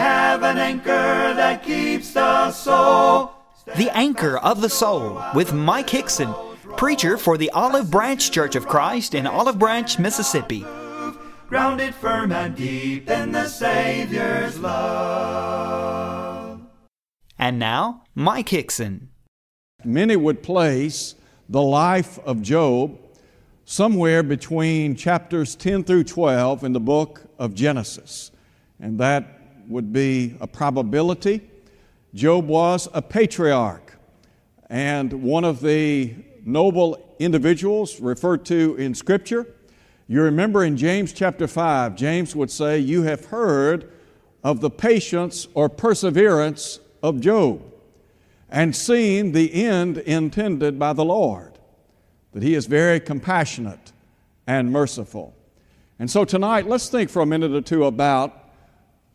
have an anchor that keeps the soul. The Anchor of the Soul with Mike Hickson, preacher for the Olive Branch Church of Christ in Olive Branch, Mississippi. Grounded firm and deep in the Savior's love. And now, Mike Hickson. Many would place the life of Job somewhere between chapters 10 through 12 in the book of Genesis. And that would be a probability. Job was a patriarch and one of the noble individuals referred to in Scripture. You remember in James chapter 5, James would say, You have heard of the patience or perseverance of Job and seen the end intended by the Lord, that he is very compassionate and merciful. And so tonight, let's think for a minute or two about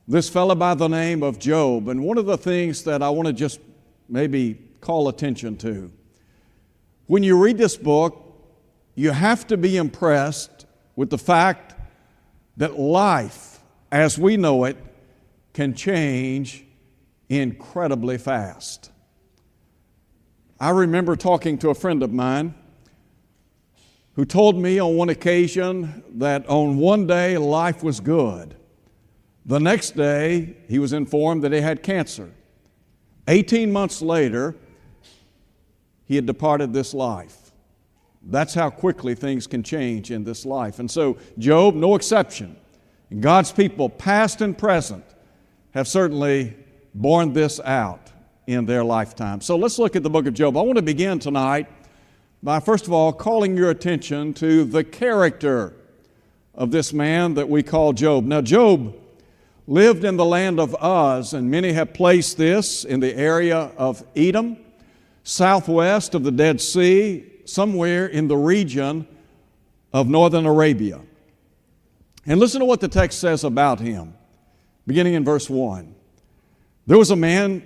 this fellow by the name of Job. And one of the things that I want to just maybe call attention to when you read this book, you have to be impressed with the fact that life as we know it can change incredibly fast. I remember talking to a friend of mine who told me on one occasion that on one day life was good. The next day, he was informed that he had cancer. 18 months later, he had departed this life. That's how quickly things can change in this life. And so, Job, no exception. God's people, past and present, have certainly borne this out in their lifetime. So let's look at the book of Job. I want to begin tonight by, first of all, calling your attention to the character of this man that we call Job. Now, Job lived in the land of Uz, and many have placed this in the area of Edom, southwest of the Dead Sea, somewhere in the region of northern Arabia. And listen to what the text says about him, beginning in verse 1. There was a man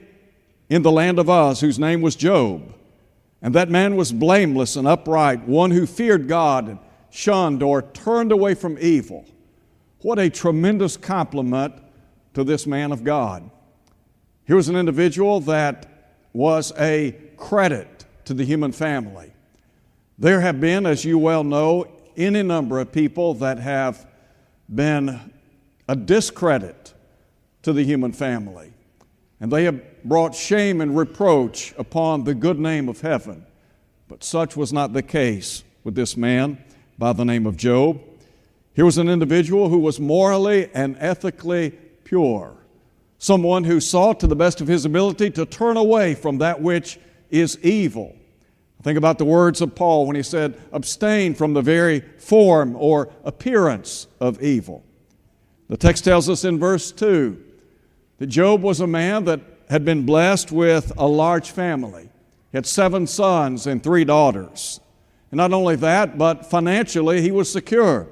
in the land of Uz whose name was Job. And that man was blameless and upright, one who feared God and shunned or turned away from evil. What a tremendous compliment to this man of God. He was an individual that was a credit to the human family. There have been, as you well know, any number of people that have been a discredit to the human family. And they have brought shame and reproach upon the good name of heaven. But such was not the case with this man by the name of Job. He was an individual who was morally and ethically pure, someone who sought to the best of his ability to turn away from that which is evil. Think about the words of Paul when he said, abstain from the very form or appearance of evil. The text tells us in verse 2 that Job was a man that had been blessed with a large family. He had seven sons and three daughters. And not only that, but financially he was secure.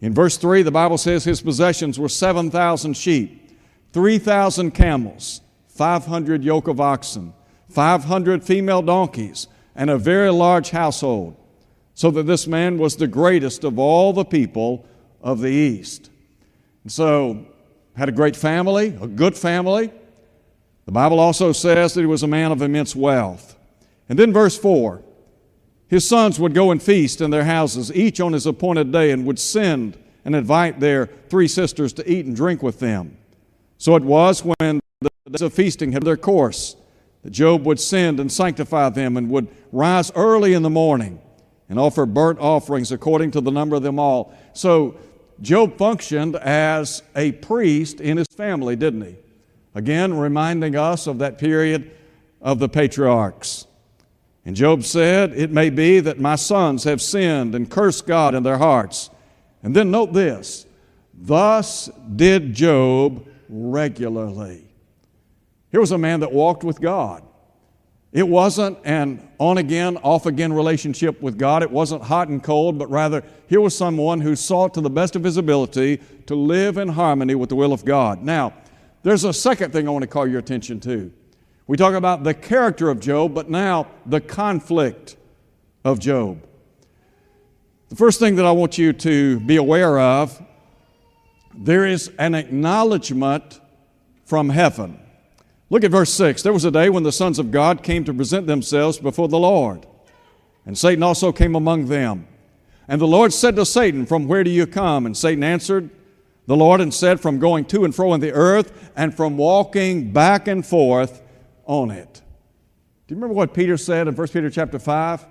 In verse 3, the Bible says his possessions were 7,000 sheep, 3,000 camels, 500 yoke of oxen, 500 female donkeys, and a very large household, so that this man was the greatest of all the people of the East. And so, had a great family, a good family. The Bible also says that he was a man of immense wealth. And then, verse 4 his sons would go and feast in their houses, each on his appointed day, and would send and invite their three sisters to eat and drink with them. So it was when the days of feasting had their course that Job would send and sanctify them and would rise early in the morning and offer burnt offerings according to the number of them all. So Job functioned as a priest in his family, didn't he? Again, reminding us of that period of the patriarchs. And Job said, It may be that my sons have sinned and cursed God in their hearts. And then note this thus did Job regularly. Here was a man that walked with God. It wasn't an on again, off again relationship with God. It wasn't hot and cold, but rather, here was someone who sought to the best of his ability to live in harmony with the will of God. Now, there's a second thing I want to call your attention to. We talk about the character of Job, but now the conflict of Job. The first thing that I want you to be aware of there is an acknowledgement from heaven. Look at verse 6. There was a day when the sons of God came to present themselves before the Lord, and Satan also came among them. And the Lord said to Satan, From where do you come? And Satan answered the Lord and said, From going to and fro in the earth, and from walking back and forth on it. Do you remember what Peter said in 1 Peter chapter 5?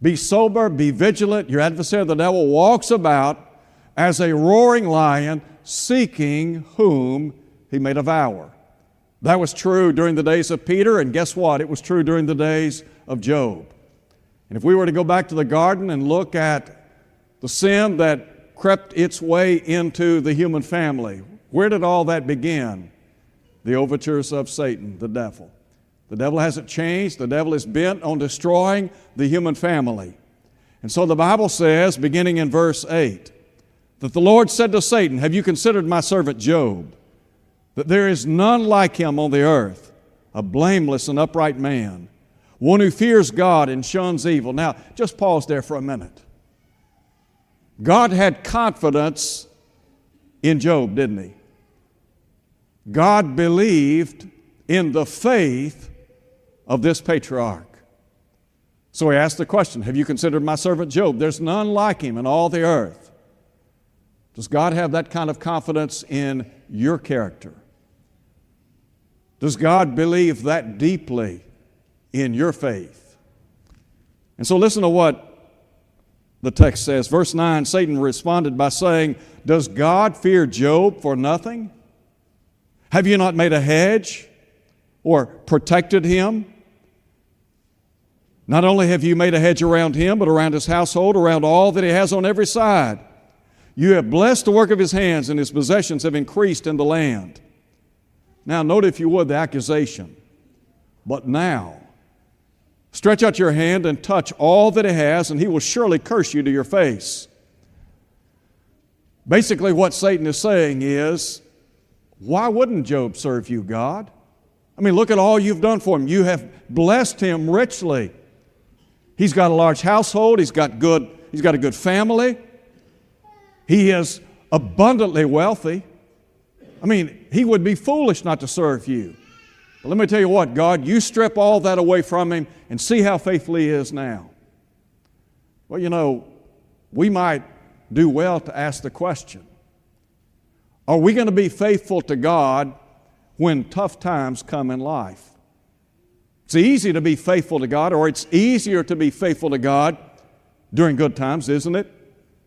Be sober, be vigilant. Your adversary, the devil, walks about as a roaring lion, seeking whom he may devour. That was true during the days of Peter, and guess what? It was true during the days of Job. And if we were to go back to the garden and look at the sin that crept its way into the human family, where did all that begin? The overtures of Satan, the devil. The devil hasn't changed. The devil is bent on destroying the human family. And so the Bible says, beginning in verse 8, that the Lord said to Satan, Have you considered my servant Job? That there is none like him on the earth, a blameless and upright man, one who fears God and shuns evil. Now, just pause there for a minute. God had confidence in Job, didn't he? God believed in the faith of this patriarch. So he asked the question Have you considered my servant Job? There's none like him in all the earth. Does God have that kind of confidence in your character? Does God believe that deeply in your faith? And so listen to what the text says. Verse 9 Satan responded by saying, Does God fear Job for nothing? Have you not made a hedge or protected him? Not only have you made a hedge around him, but around his household, around all that he has on every side. You have blessed the work of his hands, and his possessions have increased in the land. Now, note if you would the accusation. But now, stretch out your hand and touch all that he has, and he will surely curse you to your face. Basically, what Satan is saying is, why wouldn't Job serve you, God? I mean, look at all you've done for him. You have blessed him richly. He's got a large household, he's got good, he's got a good family. He is abundantly wealthy. I mean, he would be foolish not to serve you. But let me tell you what, God, you strip all that away from him and see how faithful he is now. Well, you know, we might do well to ask the question Are we going to be faithful to God when tough times come in life? It's easy to be faithful to God, or it's easier to be faithful to God during good times, isn't it?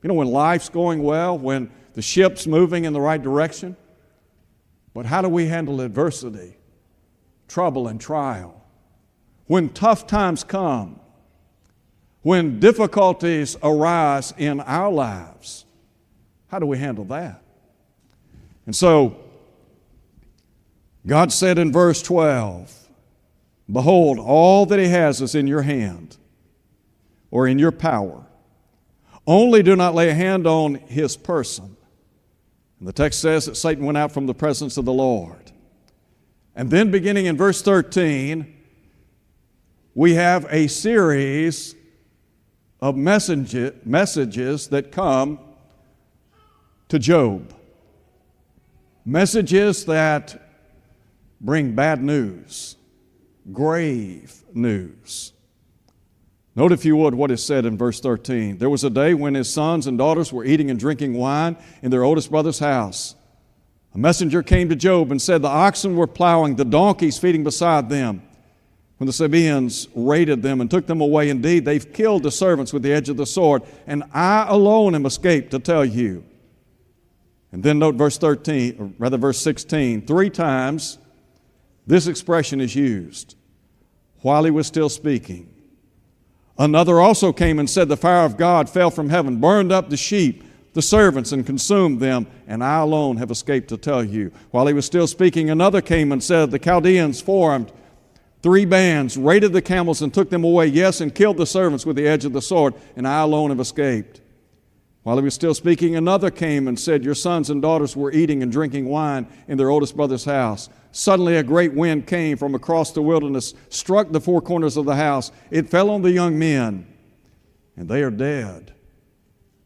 You know, when life's going well, when the ship's moving in the right direction. But how do we handle adversity, trouble, and trial? When tough times come, when difficulties arise in our lives, how do we handle that? And so, God said in verse 12, Behold, all that he has is in your hand or in your power. Only do not lay a hand on his person. And the text says that Satan went out from the presence of the Lord. And then, beginning in verse 13, we have a series of messages that come to Job. Messages that bring bad news grave news. Note, if you would, what is said in verse 13. There was a day when his sons and daughters were eating and drinking wine in their oldest brother's house. A messenger came to Job and said, The oxen were plowing, the donkeys feeding beside them. When the Sabaeans raided them and took them away, indeed, they've killed the servants with the edge of the sword, and I alone am escaped to tell you. And then note verse 13, or rather verse 16. Three times this expression is used while he was still speaking. Another also came and said, The fire of God fell from heaven, burned up the sheep, the servants, and consumed them, and I alone have escaped to tell you. While he was still speaking, another came and said, The Chaldeans formed three bands, raided the camels, and took them away, yes, and killed the servants with the edge of the sword, and I alone have escaped. While he was still speaking, another came and said, Your sons and daughters were eating and drinking wine in their oldest brother's house. Suddenly, a great wind came from across the wilderness, struck the four corners of the house. It fell on the young men, and they are dead.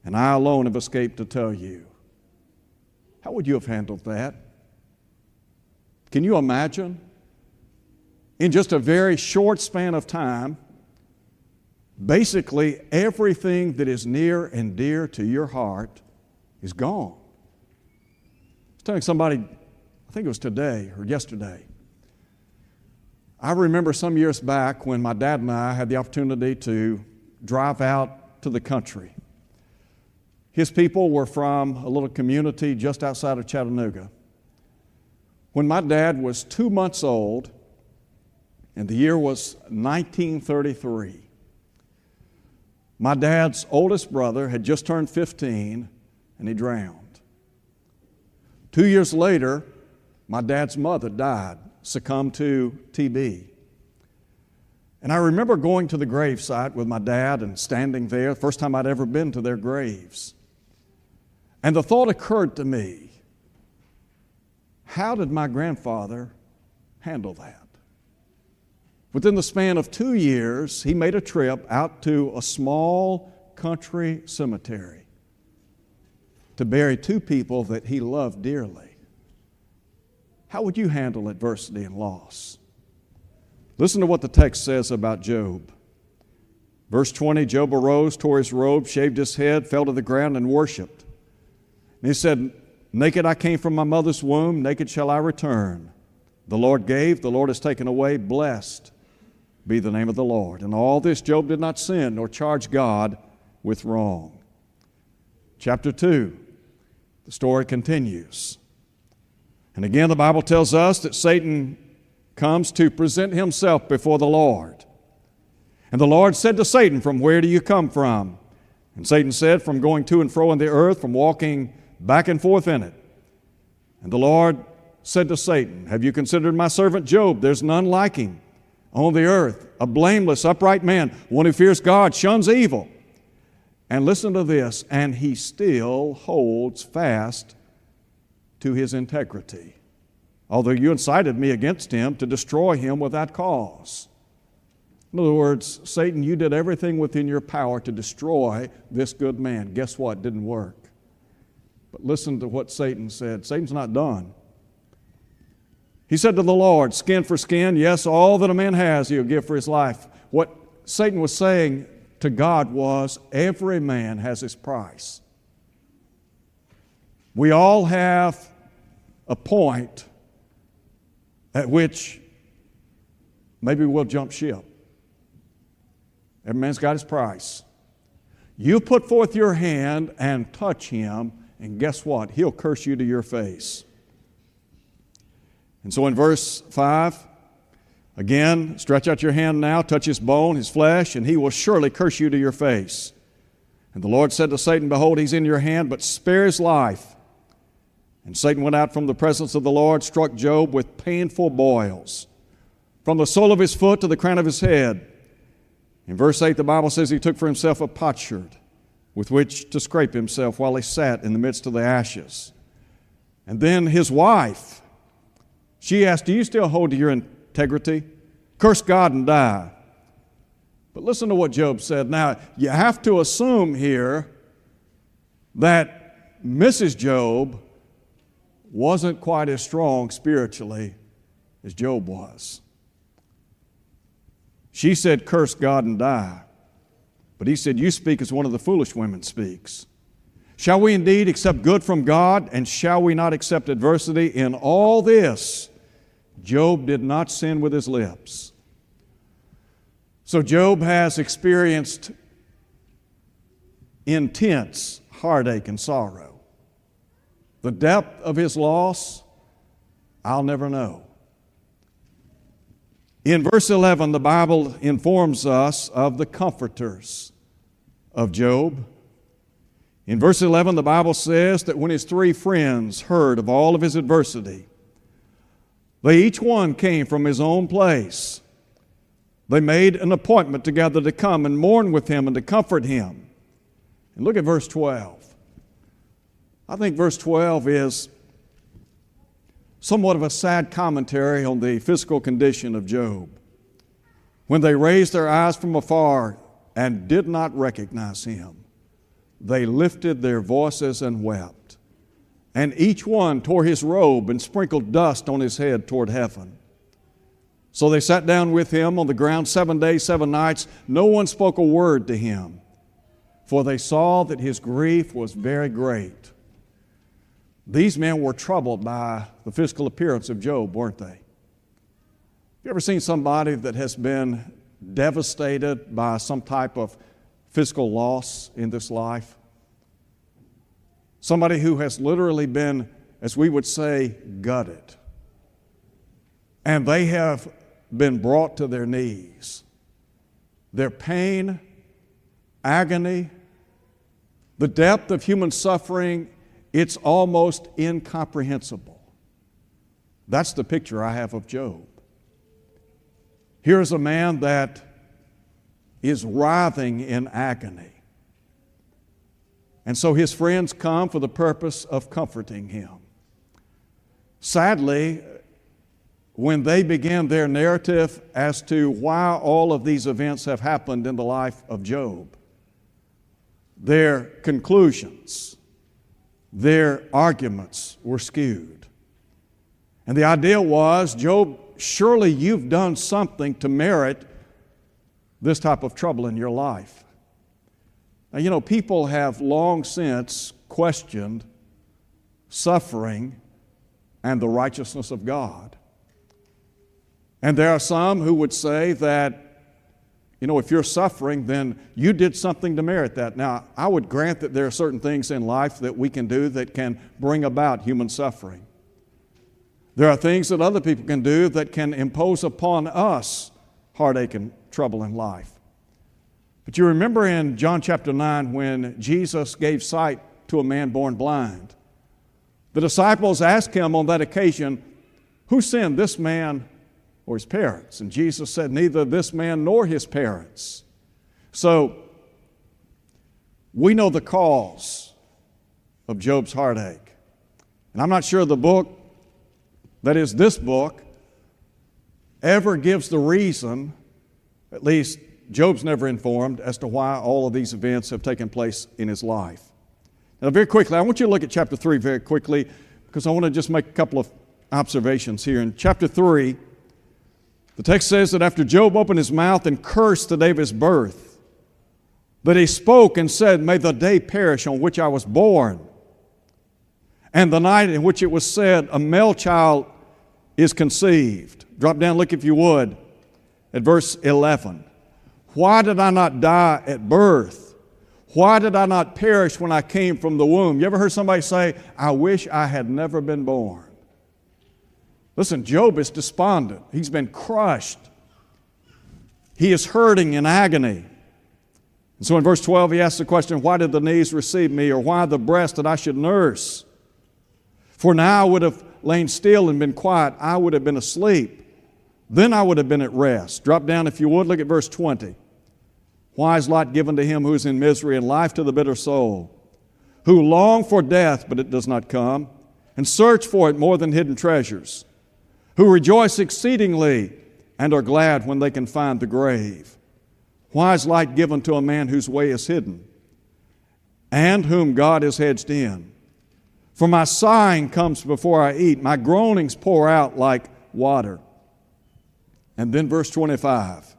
And I alone have escaped to tell you. How would you have handled that? Can you imagine? In just a very short span of time, basically everything that is near and dear to your heart is gone. I was telling somebody, I think it was today or yesterday. I remember some years back when my dad and I had the opportunity to drive out to the country. His people were from a little community just outside of Chattanooga. When my dad was two months old, and the year was 1933, my dad's oldest brother had just turned 15 and he drowned. Two years later, my dad's mother died, succumbed to TB. And I remember going to the gravesite with my dad and standing there, first time I'd ever been to their graves. And the thought occurred to me how did my grandfather handle that? Within the span of two years, he made a trip out to a small country cemetery to bury two people that he loved dearly. How would you handle adversity and loss? Listen to what the text says about Job. Verse 20 Job arose, tore his robe, shaved his head, fell to the ground, and worshiped. And he said, Naked I came from my mother's womb, naked shall I return. The Lord gave, the Lord has taken away, blessed be the name of the Lord. And all this, Job did not sin nor charge God with wrong. Chapter 2, the story continues. And again, the Bible tells us that Satan comes to present himself before the Lord. And the Lord said to Satan, From where do you come from? And Satan said, From going to and fro in the earth, from walking back and forth in it. And the Lord said to Satan, Have you considered my servant Job? There's none like him on the earth, a blameless, upright man, one who fears God, shuns evil. And listen to this, and he still holds fast to his integrity. Although you incited me against him to destroy him without cause. In other words, Satan, you did everything within your power to destroy this good man. Guess what? Didn't work. But listen to what Satan said. Satan's not done. He said to the Lord, Skin for skin, yes, all that a man has, he'll give for his life. What Satan was saying to God was, Every man has his price. We all have a point at which maybe we'll jump ship. Every man's got his price. You put forth your hand and touch him, and guess what? He'll curse you to your face. And so in verse 5, again, stretch out your hand now, touch his bone, his flesh, and he will surely curse you to your face. And the Lord said to Satan, Behold, he's in your hand, but spare his life. And Satan went out from the presence of the Lord, struck Job with painful boils, from the sole of his foot to the crown of his head. In verse 8, the Bible says he took for himself a potsherd with which to scrape himself while he sat in the midst of the ashes. And then his wife, she asked, Do you still hold to your integrity? Curse God and die. But listen to what Job said. Now, you have to assume here that Mrs. Job wasn't quite as strong spiritually as Job was. She said, Curse God and die. But he said, You speak as one of the foolish women speaks. Shall we indeed accept good from God, and shall we not accept adversity in all this? Job did not sin with his lips. So Job has experienced intense heartache and sorrow. The depth of his loss, I'll never know. In verse 11, the Bible informs us of the comforters of Job. In verse 11, the Bible says that when his three friends heard of all of his adversity, they each one came from his own place. They made an appointment together to come and mourn with him and to comfort him. And look at verse 12. I think verse 12 is somewhat of a sad commentary on the physical condition of Job. When they raised their eyes from afar and did not recognize him, they lifted their voices and wept. And each one tore his robe and sprinkled dust on his head toward heaven. So they sat down with him on the ground seven days, seven nights. No one spoke a word to him, for they saw that his grief was very great. These men were troubled by the physical appearance of Job, weren't they? Have You ever seen somebody that has been devastated by some type of physical loss in this life? Somebody who has literally been, as we would say, gutted. And they have been brought to their knees. Their pain, agony, the depth of human suffering, it's almost incomprehensible. That's the picture I have of Job. Here's a man that is writhing in agony. And so his friends come for the purpose of comforting him. Sadly, when they begin their narrative as to why all of these events have happened in the life of Job, their conclusions, their arguments were skewed. And the idea was Job surely you've done something to merit this type of trouble in your life. Now, you know, people have long since questioned suffering and the righteousness of God. And there are some who would say that, you know, if you're suffering, then you did something to merit that. Now, I would grant that there are certain things in life that we can do that can bring about human suffering. There are things that other people can do that can impose upon us heartache and trouble in life. But you remember in John chapter 9 when Jesus gave sight to a man born blind. The disciples asked him on that occasion, Who sinned, this man or his parents? And Jesus said, Neither this man nor his parents. So, we know the cause of Job's heartache. And I'm not sure the book that is, this book, ever gives the reason, at least Job's never informed, as to why all of these events have taken place in his life. Now, very quickly, I want you to look at chapter 3 very quickly because I want to just make a couple of observations here. In chapter 3, the text says that after Job opened his mouth and cursed the day of his birth, that he spoke and said, May the day perish on which I was born, and the night in which it was said, A male child is conceived. Drop down, look if you would, at verse 11. Why did I not die at birth? Why did I not perish when I came from the womb? You ever heard somebody say, I wish I had never been born? Listen, Job is despondent. He's been crushed. He is hurting in agony. And so in verse 12, he asks the question, Why did the knees receive me, or why the breast that I should nurse? For now I would have lain still and been quiet, I would have been asleep. Then I would have been at rest. Drop down, if you would, look at verse 20. Why is Lot given to him who is in misery and life to the bitter soul, who long for death, but it does not come, and search for it more than hidden treasures, who rejoice exceedingly and are glad when they can find the grave? Why is light given to a man whose way is hidden, and whom God has hedged in? For my sighing comes before I eat, my groanings pour out like water. And then verse 25.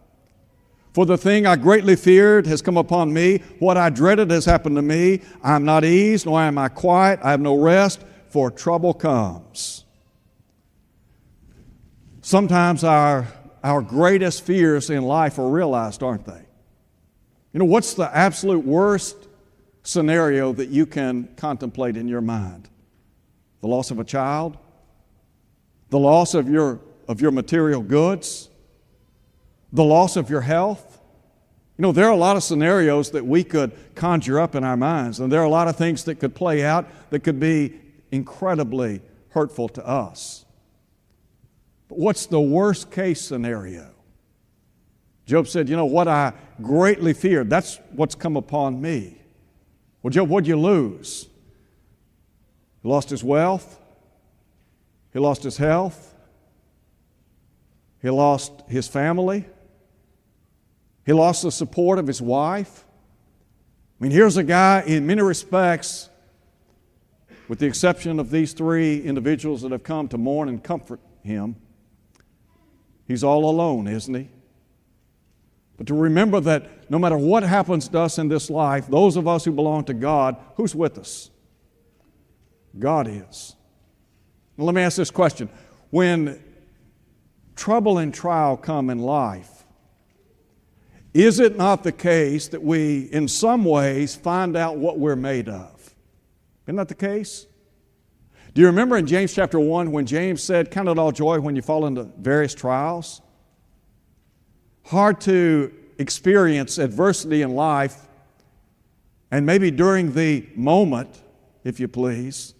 For the thing I greatly feared has come upon me. What I dreaded has happened to me. I am not eased, nor am I quiet. I have no rest, for trouble comes. Sometimes our, our greatest fears in life are realized, aren't they? You know, what's the absolute worst scenario that you can contemplate in your mind? The loss of a child? The loss of your, of your material goods? The loss of your health? You know, there are a lot of scenarios that we could conjure up in our minds, and there are a lot of things that could play out that could be incredibly hurtful to us. But what's the worst case scenario? Job said, You know, what I greatly feared, that's what's come upon me. Well, Job, what'd you lose? He lost his wealth, he lost his health, he lost his family, he lost the support of his wife. I mean, here's a guy in many respects with the exception of these three individuals that have come to mourn and comfort him, he's all alone, isn't he? But to remember that no matter what happens to us in this life, those of us who belong to God, who's with us? God is. Now, let me ask this question. When trouble and trial come in life, is it not the case that we, in some ways, find out what we're made of? Isn't that the case? Do you remember in James chapter 1 when James said, Count it all joy when you fall into various trials? Hard to experience adversity in life, and maybe during the moment, if you please,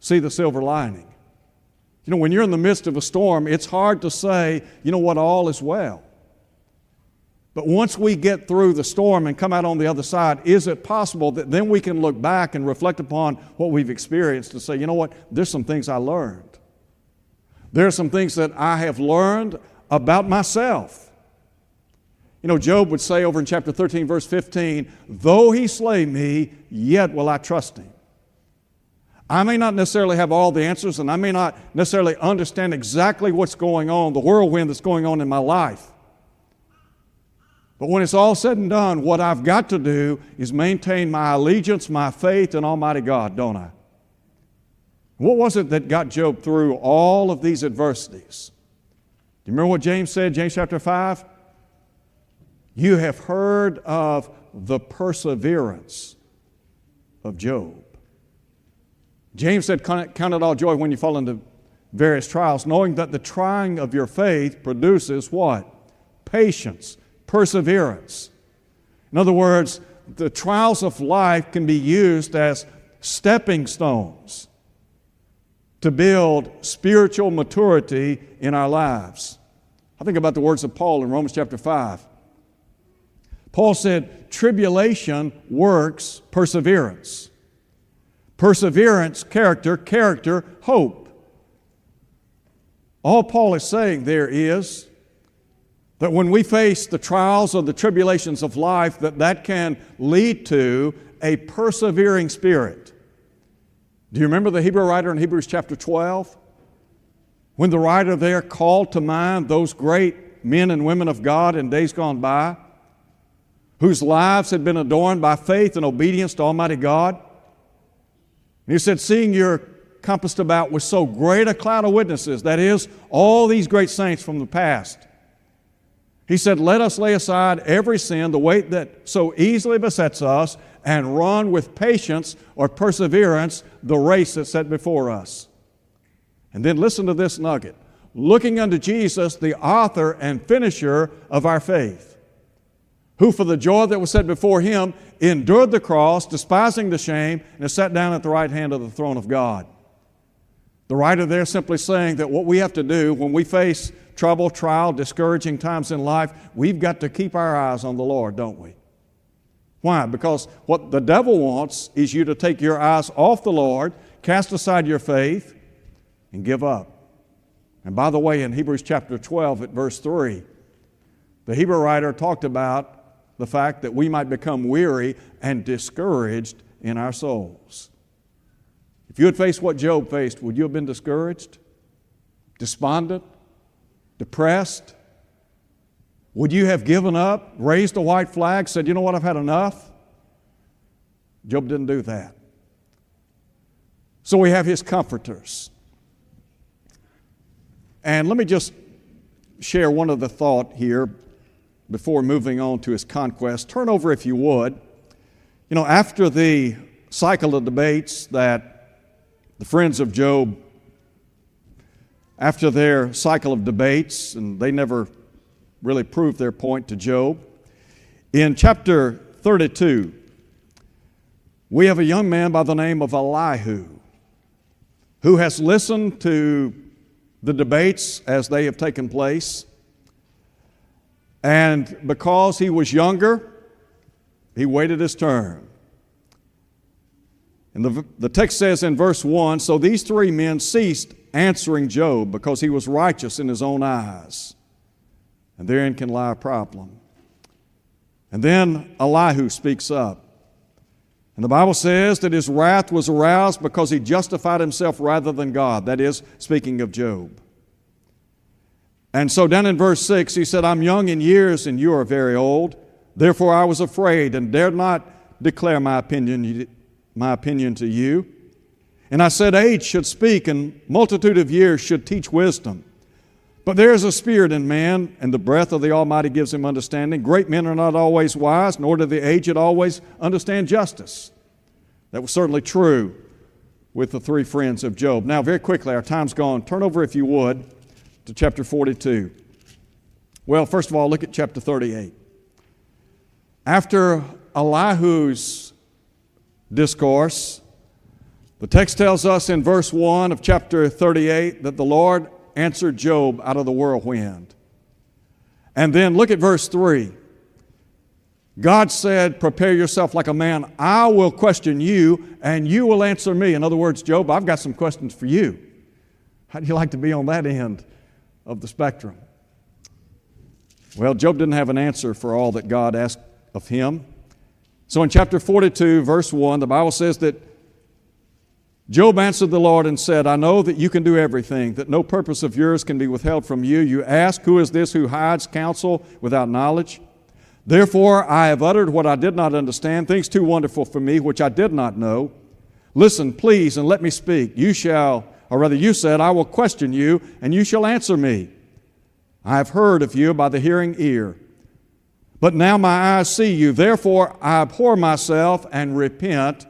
see the silver lining. You know, when you're in the midst of a storm, it's hard to say, you know what, all is well. But once we get through the storm and come out on the other side, is it possible that then we can look back and reflect upon what we've experienced and say, you know what, there's some things I learned. There are some things that I have learned about myself. You know, Job would say over in chapter 13, verse 15, though he slay me, yet will I trust him. I may not necessarily have all the answers, and I may not necessarily understand exactly what's going on, the whirlwind that's going on in my life. But when it's all said and done, what I've got to do is maintain my allegiance, my faith in Almighty God, don't I? What was it that got Job through all of these adversities? Do you remember what James said, James chapter 5? You have heard of the perseverance of Job. James said, Count it all joy when you fall into various trials, knowing that the trying of your faith produces what? Patience perseverance. In other words, the trials of life can be used as stepping stones to build spiritual maturity in our lives. I think about the words of Paul in Romans chapter 5. Paul said, Tribulation works perseverance. Perseverance, character, character, hope. All Paul is saying there is that when we face the trials or the tribulations of life, that that can lead to a persevering spirit. Do you remember the Hebrew writer in Hebrews chapter 12? When the writer there called to mind those great men and women of God in days gone by, whose lives had been adorned by faith and obedience to Almighty God. And he said, Seeing you're compassed about with so great a cloud of witnesses, that is, all these great saints from the past, he said, Let us lay aside every sin, the weight that so easily besets us, and run with patience or perseverance the race that's set before us. And then listen to this nugget looking unto Jesus, the author and finisher of our faith, who for the joy that was set before him endured the cross, despising the shame, and is sat down at the right hand of the throne of God. The writer there simply saying that what we have to do when we face trouble, trial, discouraging times in life, we've got to keep our eyes on the Lord, don't we? Why? Because what the devil wants is you to take your eyes off the Lord, cast aside your faith, and give up. And by the way, in Hebrews chapter 12, at verse 3, the Hebrew writer talked about the fact that we might become weary and discouraged in our souls. If you had faced what Job faced, would you have been discouraged, despondent, depressed? Would you have given up, raised a white flag, said, you know what, I've had enough? Job didn't do that. So we have his comforters. And let me just share one other thought here before moving on to his conquest. Turn over, if you would. You know, after the cycle of debates that the friends of Job after their cycle of debates, and they never really proved their point to Job. In chapter 32, we have a young man by the name of Elihu who has listened to the debates as they have taken place. And because he was younger, he waited his turn. And the, the text says in verse 1 So these three men ceased answering Job because he was righteous in his own eyes. And therein can lie a problem. And then Elihu speaks up. And the Bible says that his wrath was aroused because he justified himself rather than God. That is, speaking of Job. And so, down in verse 6, he said, I'm young in years and you are very old. Therefore, I was afraid and dared not declare my opinion, my opinion to you. And I said, Age should speak, and multitude of years should teach wisdom. But there is a spirit in man, and the breath of the Almighty gives him understanding. Great men are not always wise, nor do the aged always understand justice. That was certainly true with the three friends of Job. Now, very quickly, our time's gone. Turn over, if you would, to chapter 42. Well, first of all, look at chapter 38. After Elihu's discourse, the text tells us in verse 1 of chapter 38 that the Lord answered Job out of the whirlwind. And then look at verse 3. God said, Prepare yourself like a man. I will question you, and you will answer me. In other words, Job, I've got some questions for you. How do you like to be on that end of the spectrum? Well, Job didn't have an answer for all that God asked of him. So in chapter 42, verse 1, the Bible says that Job answered the Lord and said, I know that you can do everything, that no purpose of yours can be withheld from you. You ask, Who is this who hides counsel without knowledge? Therefore, I have uttered what I did not understand, things too wonderful for me, which I did not know. Listen, please, and let me speak. You shall, or rather, you said, I will question you, and you shall answer me. I have heard of you by the hearing ear. But now my eyes see you. Therefore, I abhor myself and repent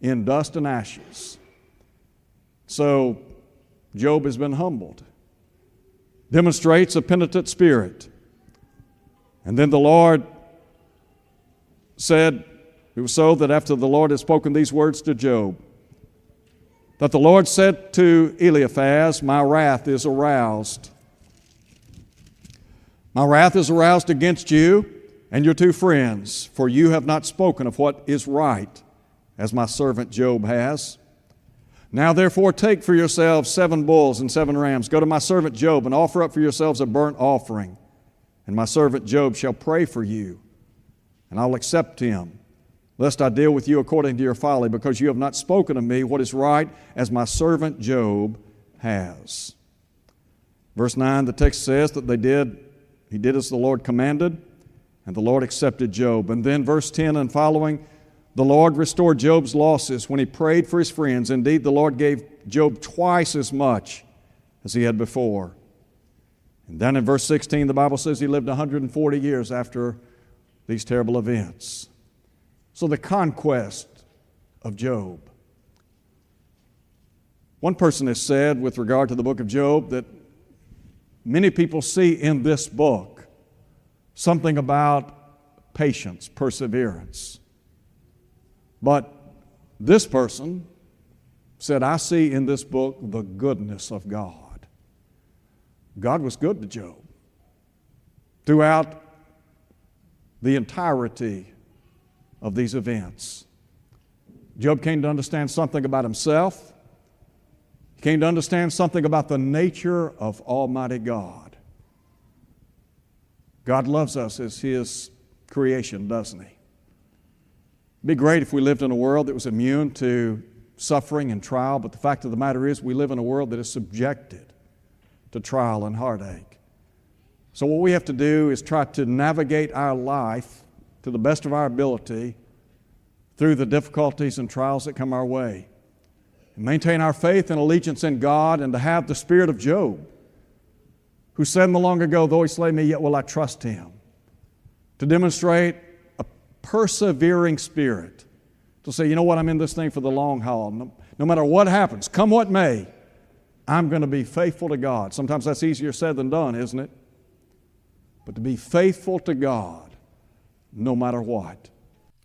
in dust and ashes. So, Job has been humbled, demonstrates a penitent spirit. And then the Lord said, It was so that after the Lord had spoken these words to Job, that the Lord said to Eliphaz, My wrath is aroused. My wrath is aroused against you and your two friends, for you have not spoken of what is right as my servant Job has. Now, therefore, take for yourselves seven bulls and seven rams. Go to my servant Job and offer up for yourselves a burnt offering. And my servant Job shall pray for you, and I'll accept him, lest I deal with you according to your folly, because you have not spoken of me what is right, as my servant Job has. Verse 9, the text says that they did, he did as the Lord commanded, and the Lord accepted Job. And then verse 10 and following, the Lord restored Job's losses when he prayed for his friends. Indeed, the Lord gave Job twice as much as he had before. And then in verse 16, the Bible says he lived 140 years after these terrible events. So, the conquest of Job. One person has said, with regard to the book of Job, that many people see in this book something about patience, perseverance. But this person said, I see in this book the goodness of God. God was good to Job throughout the entirety of these events. Job came to understand something about himself. Came to understand something about the nature of Almighty God. God loves us as His creation, doesn't He? It'd be great if we lived in a world that was immune to suffering and trial, but the fact of the matter is, we live in a world that is subjected to trial and heartache. So, what we have to do is try to navigate our life to the best of our ability through the difficulties and trials that come our way. Maintain our faith and allegiance in God and to have the spirit of Job, who said the long ago, Though he slay me, yet will I trust him. To demonstrate a persevering spirit to say, you know what, I'm in this thing for the long haul. No, no matter what happens, come what may, I'm going to be faithful to God. Sometimes that's easier said than done, isn't it? But to be faithful to God no matter what.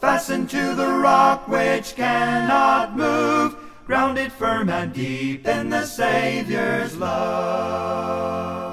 fastened to the rock which cannot move. grounded firm and deep in the Savior's love.